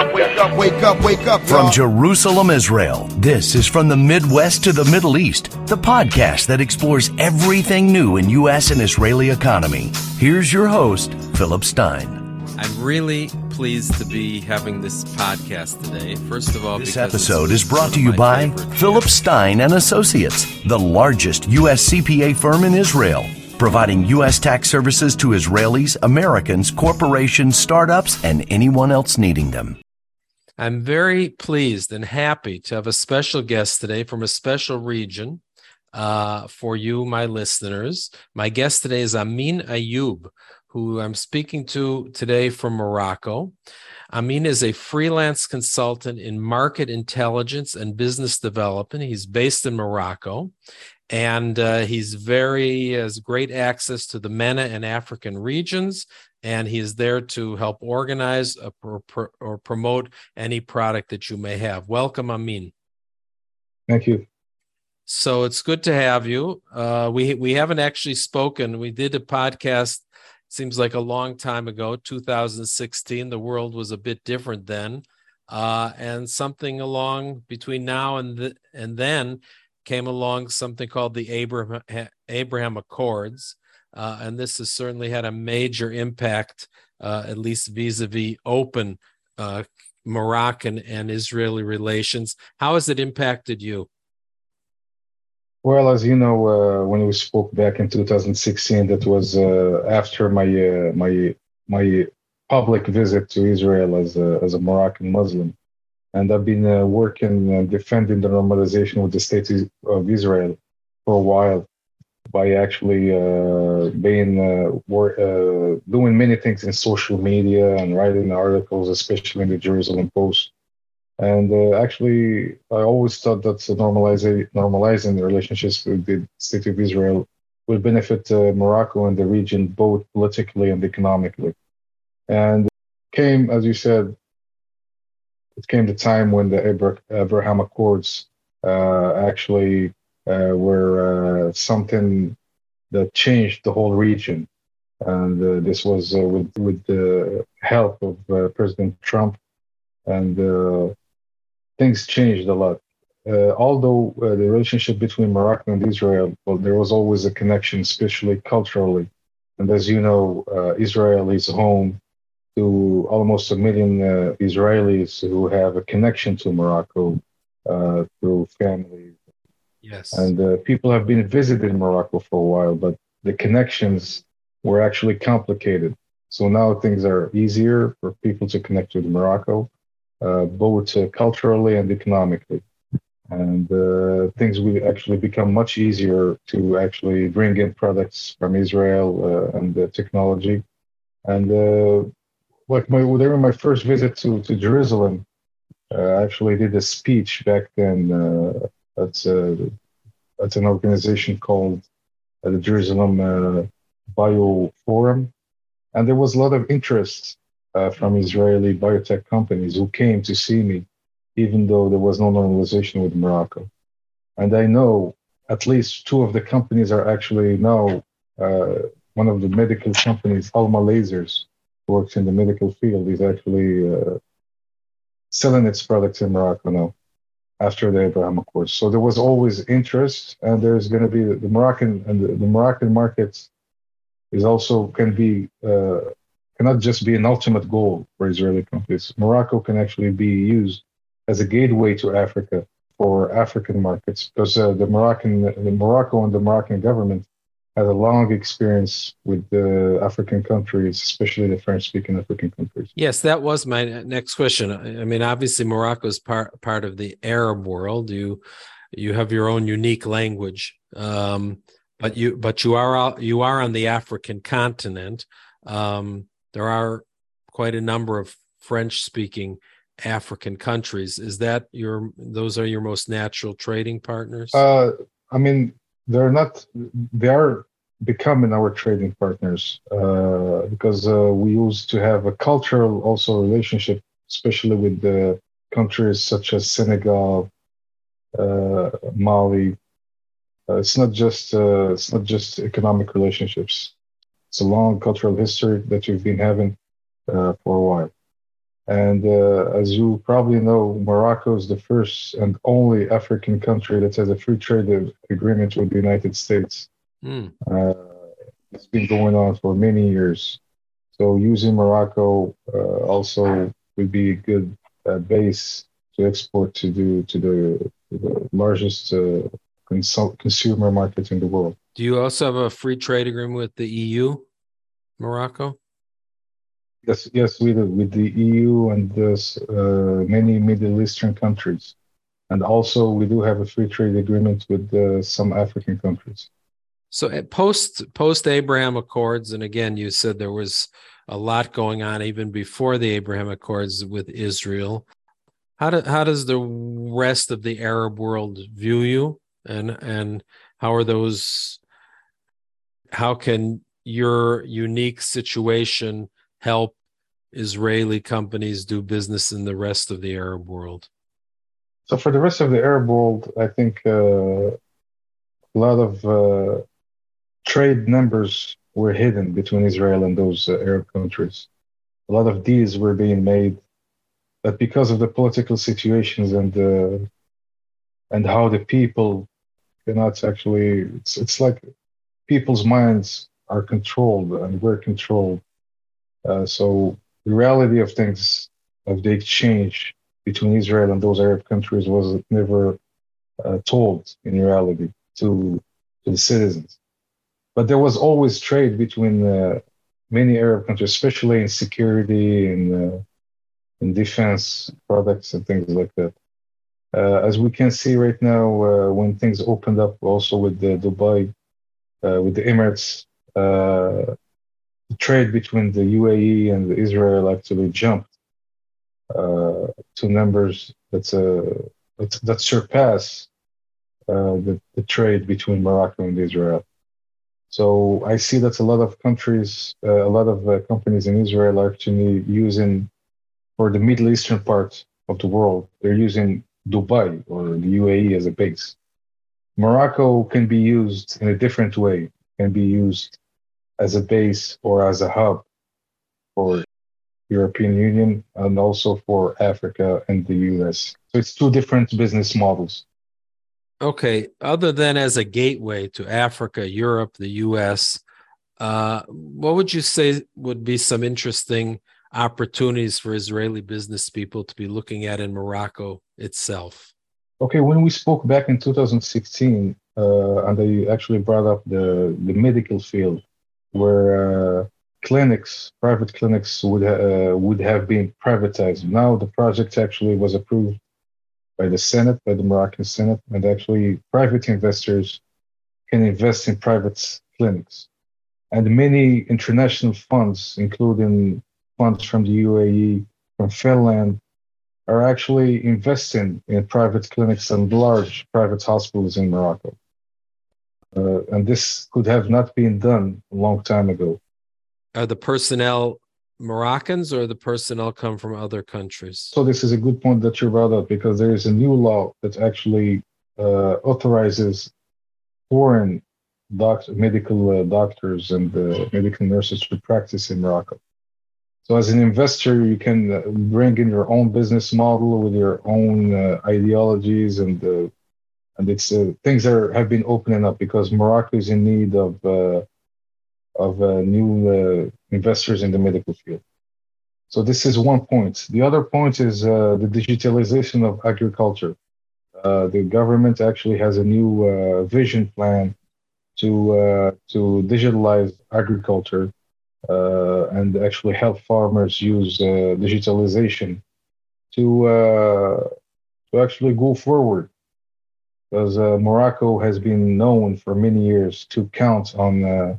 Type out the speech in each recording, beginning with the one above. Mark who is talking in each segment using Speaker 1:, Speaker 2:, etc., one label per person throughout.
Speaker 1: up, wake up, wake up, wake up.
Speaker 2: From
Speaker 1: y'all.
Speaker 2: Jerusalem, Israel, this is From the Midwest to the Middle East, the podcast that explores everything new in U.S. and Israeli economy. Here's your host, Philip Stein.
Speaker 3: I'm really pleased to be having this podcast today. First of all,
Speaker 2: This episode is brought to you by Philip. Stein and Associates, the largest U.S. CPA firm in Israel, providing U.S. tax services to Israelis, Americans, corporations, startups, and anyone else needing them.
Speaker 3: I'm very pleased and happy to have a special guest today from a special region uh, for you, my listeners. My guest today is Amine Ayoub, who I'm speaking to today from Morocco. Amine is a freelance consultant in market intelligence and business development. He's based in Morocco. And uh, he's very has great access to the MENA and African regions, and he is there to help organize a, or, or promote any product that you may have. Welcome, Amine.
Speaker 4: Thank you.
Speaker 3: So it's good to have you. Uh, we we haven't actually spoken. We did a podcast. Seems like a long time ago, 2016. The world was a bit different then, uh, and something along between now and the, and then came along something called the Abraham Abraham Accords, uh, and this has certainly had a major impact, uh, at least vis-a-vis open uh, Moroccan and Israeli relations. How has it impacted you?
Speaker 4: Well, as you know, uh, when we spoke back in 2016, that was uh, after my uh, my my public visit to Israel as a, as a Moroccan Muslim, and I've been working and defending the normalization with the state of Israel for a while by actually uh, being uh, wor- uh, doing many things in social media and writing articles, especially in the Jerusalem Post. And uh, actually, I always thought that normalizing normalizing the relationships with the state of Israel would benefit uh, Morocco and the region both politically and economically. And came, as you said, it came the time when the Abraham Accords uh, actually uh, were uh, something that changed the whole region. And uh, this was uh, with with the help of President Trump, and things changed a lot. Uh, although uh, the relationship between Morocco and Israel, well, there was always a connection, especially culturally. And as you know, uh, Israel is home to almost a million Israelis who have a connection to Morocco through family.
Speaker 3: Yes.
Speaker 4: And uh, people have been visiting Morocco for a while, but the connections were actually complicated. So now things are easier for people to connect with Morocco, uh, both uh, culturally and economically. And uh, things will actually become much easier to actually bring in products from Israel uh, and the technology. And uh, like my during my first visit to, to Jerusalem, I actually did a speech back then. At, at an organization called uh, the Jerusalem uh, Bio Forum, and there was a lot of interest uh, from Israeli biotech companies who came to see me, even though there was no normalization with Morocco. And I know at least two of the companies are actually now uh, one of the medical companies, Alma Lasers, works in the medical field, is actually uh, selling its products in Morocco now after the Abraham Accords. So there was always interest, and there's going to be the Moroccan and the, the Moroccan markets is also can be uh, cannot just be an ultimate goal for Israeli companies. Morocco can actually be used as a gateway to Africa for African markets because uh, the Moroccan the Morocco and the Moroccan government has a long experience with the African countries, especially the French-speaking African countries.
Speaker 3: Yes, that was my next question. I mean, obviously, Morocco is part part of the Arab world. You you have your own unique language, um, but you but you are out- you are on the African continent. Um, there are quite a number of French speaking African countries. Is that your those are your most natural trading partners?
Speaker 4: Uh, I mean, they're not. They are becoming our trading partners uh, because uh, we used to have a cultural also relationship, especially with the countries such as Senegal, uh, Mali. Uh, it's not just uh, it's not just economic relationships. It's a long cultural history that we've been having uh, for a while, And uh, as you probably know, Morocco is the first and only African country that has a free trade agreement with the United States. Mm. Uh, it's been going on for many years. So using Morocco uh, also would be a good uh, base to export to the to the, to the largest uh, consult, consumer market in the world.
Speaker 3: Do you also have a free trade agreement with the EU, Morocco?
Speaker 4: Yes, yes, we do with the EU and uh, many Middle Eastern countries, and also we do have a free trade agreement with uh, some African countries.
Speaker 3: So post post Abraham Accords, and again, you said there was a lot going on even before the Abraham Accords with Israel. How do, how does the rest of the Arab world view you, and and how are those? How can your unique situation help Israeli companies do business in the rest of the Arab world?
Speaker 4: So, for the rest of the Arab world, I think uh, a lot of uh, trade numbers were hidden between Israel and those uh, Arab countries. A lot of deals were being made, but because of the political situations and uh, and how the people cannot actually, it's, it's like people's minds are controlled and we're controlled uh, so the reality of things, of the exchange between Israel and those Arab countries, was never uh, told in reality to, to the citizens. But there was always trade between uh, many Arab countries, especially in security and uh, in defense products and things like that. Uh, as we can see right now, uh, when things opened up also with Dubai, with the Emirates, the trade between the UAE and Israel actually jumped uh, to numbers that's uh, that surpass uh, the, the trade between Morocco and Israel. So I see that a lot of countries, uh, a lot of uh, companies in Israel are actually using for the Middle Eastern part of the world. They're using Dubai or the UAE as a base. Morocco can be used in a different way. Can be used as a base or as a hub for European Union and also for Africa and the US. So it's two different business models.
Speaker 3: Okay, other than as a gateway to Africa, Europe, the US, uh, what would you say would be some interesting opportunities for Israeli business people to be looking at in Morocco itself?
Speaker 4: Okay, when we spoke back in 2016, uh, and I actually brought up the, the medical field, where uh, clinics, private clinics, would ha- uh, would have been privatized. Now the project actually was approved by the Senate, by the Moroccan Senate, and actually private investors can invest in private clinics. And many international funds, including funds from the UAE, from Finland, are actually investing in private clinics and large private hospitals in Morocco. Uh, and this could have not been done a long time ago.
Speaker 3: Are the personnel Moroccans or the personnel come from other countries?
Speaker 4: So this is a good point that you brought up because there is a new law that actually uh, authorizes foreign doctor, medical uh, doctors and uh, medical nurses to practice in Morocco. So as an investor, you can uh, bring in your own business model with your own uh, ideologies and and it's uh, things are have been opening up because Morocco is in need of uh, of uh, new uh, investors in the medical field. So this is one point. The other point is uh, the digitalization of agriculture. Uh, the government actually has a new vision plan to to digitalize agriculture and actually help farmers use digitalization to to actually go forward because uh, Morocco has been known for many years to count on uh,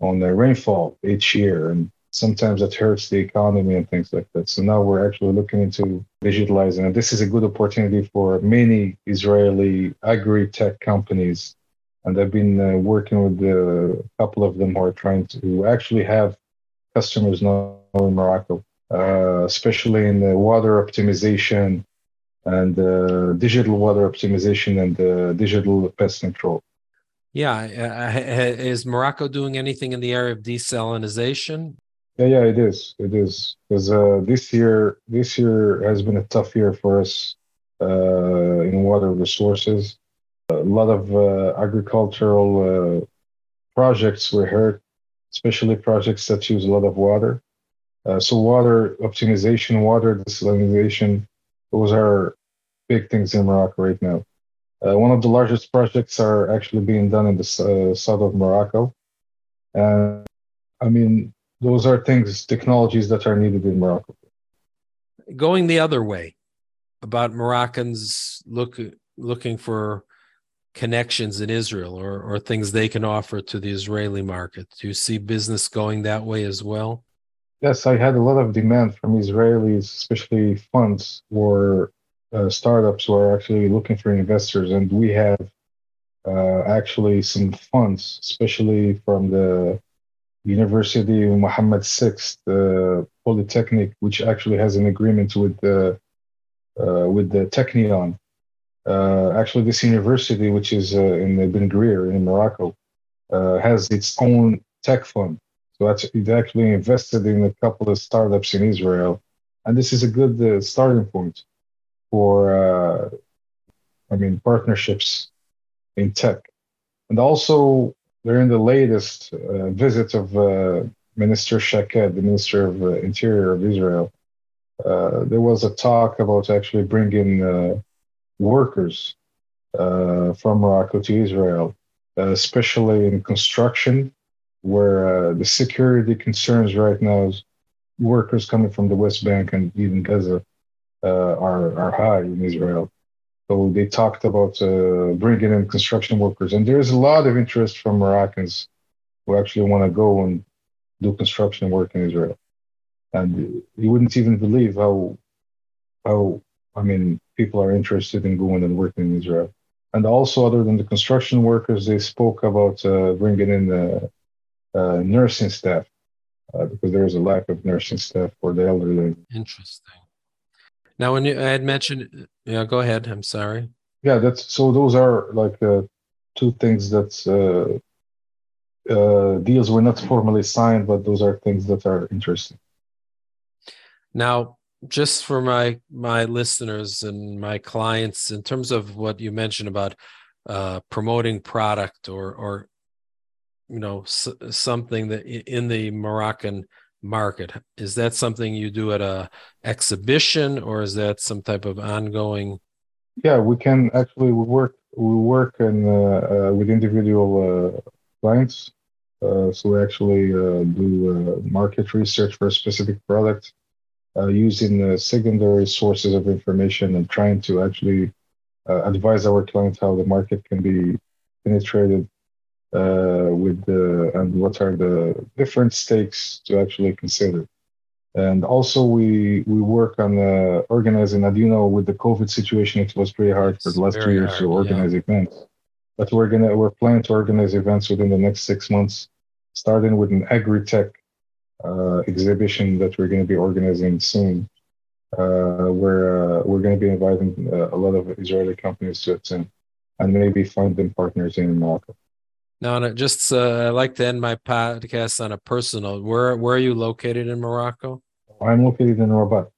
Speaker 4: on the rainfall each year, and sometimes that hurts the economy and things like that. So now we're actually looking into digitalizing, and this is a good opportunity for many Israeli agri-tech companies. And I've been uh, working with a couple of them who are trying to actually have customers now in Morocco, uh, especially in the water optimization and uh, digital water optimization and uh, digital pest control.
Speaker 3: Yeah, uh, is Morocco doing anything in the area of desalination?
Speaker 4: Yeah, yeah, it is. It is because uh, this year, this year has been a tough year for us uh, in water resources. A lot of uh, agricultural uh, projects were hurt, especially projects that use a lot of water. Uh, so, water optimization, water desalination, those are big things in Morocco right now. Uh, one of the largest projects are actually being done in the south of Morocco, and I mean those are things, technologies that are needed in Morocco.
Speaker 3: Going the other way, about Moroccans look looking for connections in Israel or or things they can offer to the Israeli market. Do you see business going that way as well?
Speaker 4: Yes, I had a lot of demand from Israelis, especially funds or uh, startups who are actually looking for investors, and we have uh, actually some funds, especially from the University of Muhammad VI, the Polytechnic, which actually has an agreement with the uh, with the Technion. Uh, actually, this university, which is uh, in Ben Guerir in Morocco, has its own tech fund. So that's it actually invested in a couple of startups in Israel, and this is a good uh, starting point for, uh, I mean, partnerships in tech. And also, during the latest uh, visit of uh, Minister Shaked, the Minister of uh, Interior of Israel, uh, there was a talk about actually bringing workers from Morocco to Israel, especially in construction, where the security concerns right now is workers coming from the West Bank and even Gaza are, are high in Israel. So they talked about uh, bringing in construction workers, and there's a lot of interest from Moroccans who actually want to go and do construction work in Israel. And you wouldn't even believe how, how I mean, people are interested in going and working in Israel. And also, other than the construction workers, they spoke about uh, bringing in the uh, nursing staff uh, because there is a lack of nursing staff for the elderly.
Speaker 3: Interesting. Now, when you I had mentioned, yeah, go ahead. I'm sorry.
Speaker 4: Yeah, that's so. Those are like uh, two things that uh, uh, deals were not formally signed, but those are things that are interesting.
Speaker 3: Now, just for my my listeners and my clients, in terms of what you mentioned about uh, promoting product or or you know s- something that in the Moroccan market. Is that something you do at a exhibition or is that some type of ongoing?
Speaker 4: Yeah we can actually we work we work in, uh, uh, with individual uh, clients uh, so we actually uh, do uh, market research for a specific product using the secondary sources of information and trying to actually advise our clients how the market can be penetrated with the and what are the different stakes to actually consider. And also, we we work on uh, organizing. As you know, with the COVID situation, it was pretty hard for the last two years hard, to organize yeah. events. But we're gonna we're planning to organize events within the next six months, starting with an agri-tech uh, exhibition that we're going to be organizing soon, uh, where uh, we're going to be inviting uh, a lot of Israeli companies to attend, and maybe find them partners in Morocco.
Speaker 3: Now, and just uh, I like to end my podcast on a personal. Where where are you located in Morocco?
Speaker 4: I'm located in Rabat.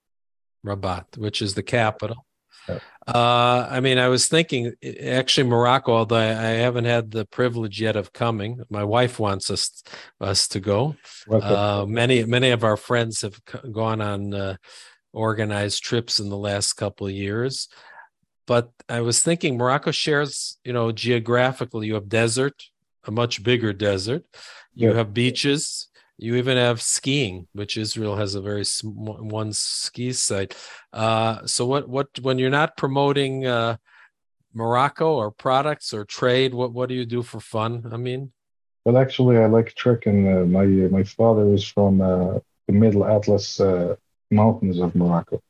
Speaker 3: Rabat, which is the capital. Yeah. Uh, I mean, I was thinking actually Morocco, although I, I, haven't had the privilege yet of coming. My wife wants us us to go. Uh, many many of our friends have gone on uh, organized trips in the last couple of years. But I was thinking Morocco shares, you know, geographically, you have desert, a much bigger desert. You yeah. have beaches. You even have skiing, which Israel has a very small, one ski site. Uh, so what what when you're not promoting uh, Morocco or products or trade, what what do you do for fun? I mean,
Speaker 4: well, actually, I like trekking. Uh, my my father is from uh, the Middle Atlas uh, mountains of Morocco,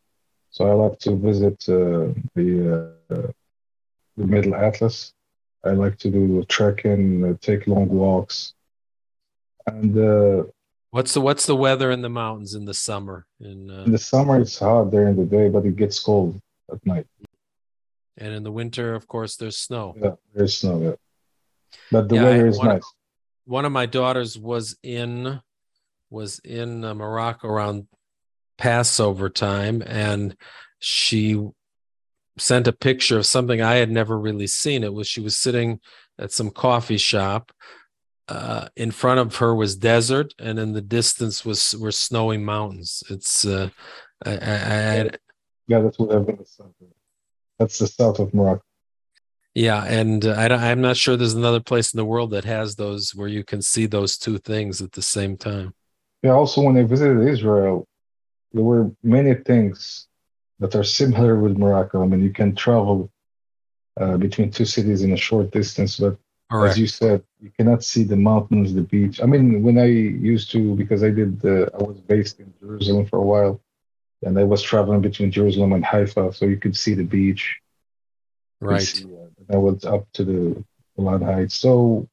Speaker 4: so I like to visit uh, the the Middle Atlas I like to do trekking, uh, take long walks, and uh,
Speaker 3: what's the what's the weather in the mountains in the summer?
Speaker 4: In, uh, in the summer, it's hot during the day, but it gets cold at night.
Speaker 3: And in the winter, of course, there's snow.
Speaker 4: Yeah, there's snow. Yeah, but the yeah, weather is
Speaker 3: one
Speaker 4: nice.
Speaker 3: Of, one of my daughters was in was in uh, Morocco around Passover time, and she sent a picture of something I had never really seen. It was she was sitting at some coffee shop. Uh, in front of her was desert, and in the distance was were snowy mountains. It's uh, I, I, I
Speaker 4: yeah, that's what I've been. That's the south of Morocco.
Speaker 3: Yeah, and uh, I am not sure there's another place in the world that has those where you can see those two things at the same time.
Speaker 4: Yeah. Also, when I visited Israel, there were many things that are similar with Morocco. I mean, you can travel uh, between two cities in a short distance, but Correct. as you said, you cannot see the mountains, the beach. I mean, when I used to, because I did, uh, I was based in Jerusalem for a while, and I was traveling between Jerusalem and Haifa, so you could see the beach.
Speaker 3: Right. See,
Speaker 4: uh, I was up to the Golan Heights. So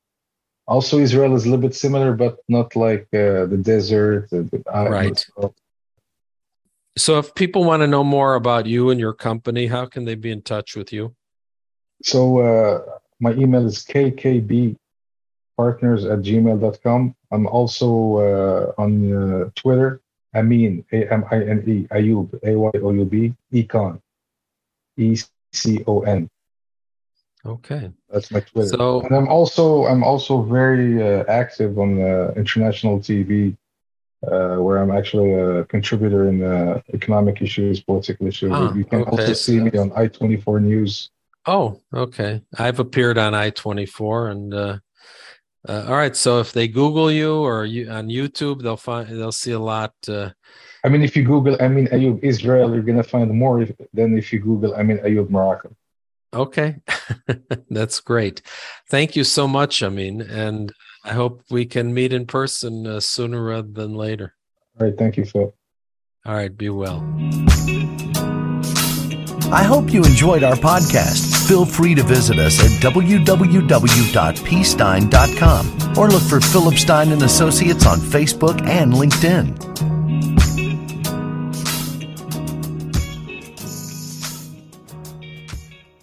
Speaker 4: also Israel is a little bit similar, but not like uh, the desert. The, the
Speaker 3: right. So, if people want to know more about you and your company, how can they be in touch with you?
Speaker 4: So, uh, my email is kkbpartners at gmail.com. I'm also uh, on uh, Twitter, Amine, A M I N E, Ayoub, A Y O U B, Econ, E C O N.
Speaker 3: Okay,
Speaker 4: that's my Twitter. So, and I'm also I'm also very uh, active on uh, international TV uh, where I'm actually a contributor in uh, economic issues, political issues. Ah, you can okay. also see me on I24 News.
Speaker 3: Oh, okay. I've appeared on I24, and uh, uh, all right. So if they Google you or you on YouTube, they'll find they'll see a lot. Uh,
Speaker 4: I mean, if you Google, Amine Ayoub Israel, you're gonna find more if, than if you Google, Amine Ayoub Morocco.
Speaker 3: Okay, that's great. Thank you so much. I mean, and I hope we can meet in person uh, sooner rather than later.
Speaker 4: All right. Thank you, Phil.
Speaker 3: All right. Be well.
Speaker 2: I hope you enjoyed our podcast. Feel free to visit us at www.pstein.com or look for Philip Stein and Associates on Facebook and LinkedIn.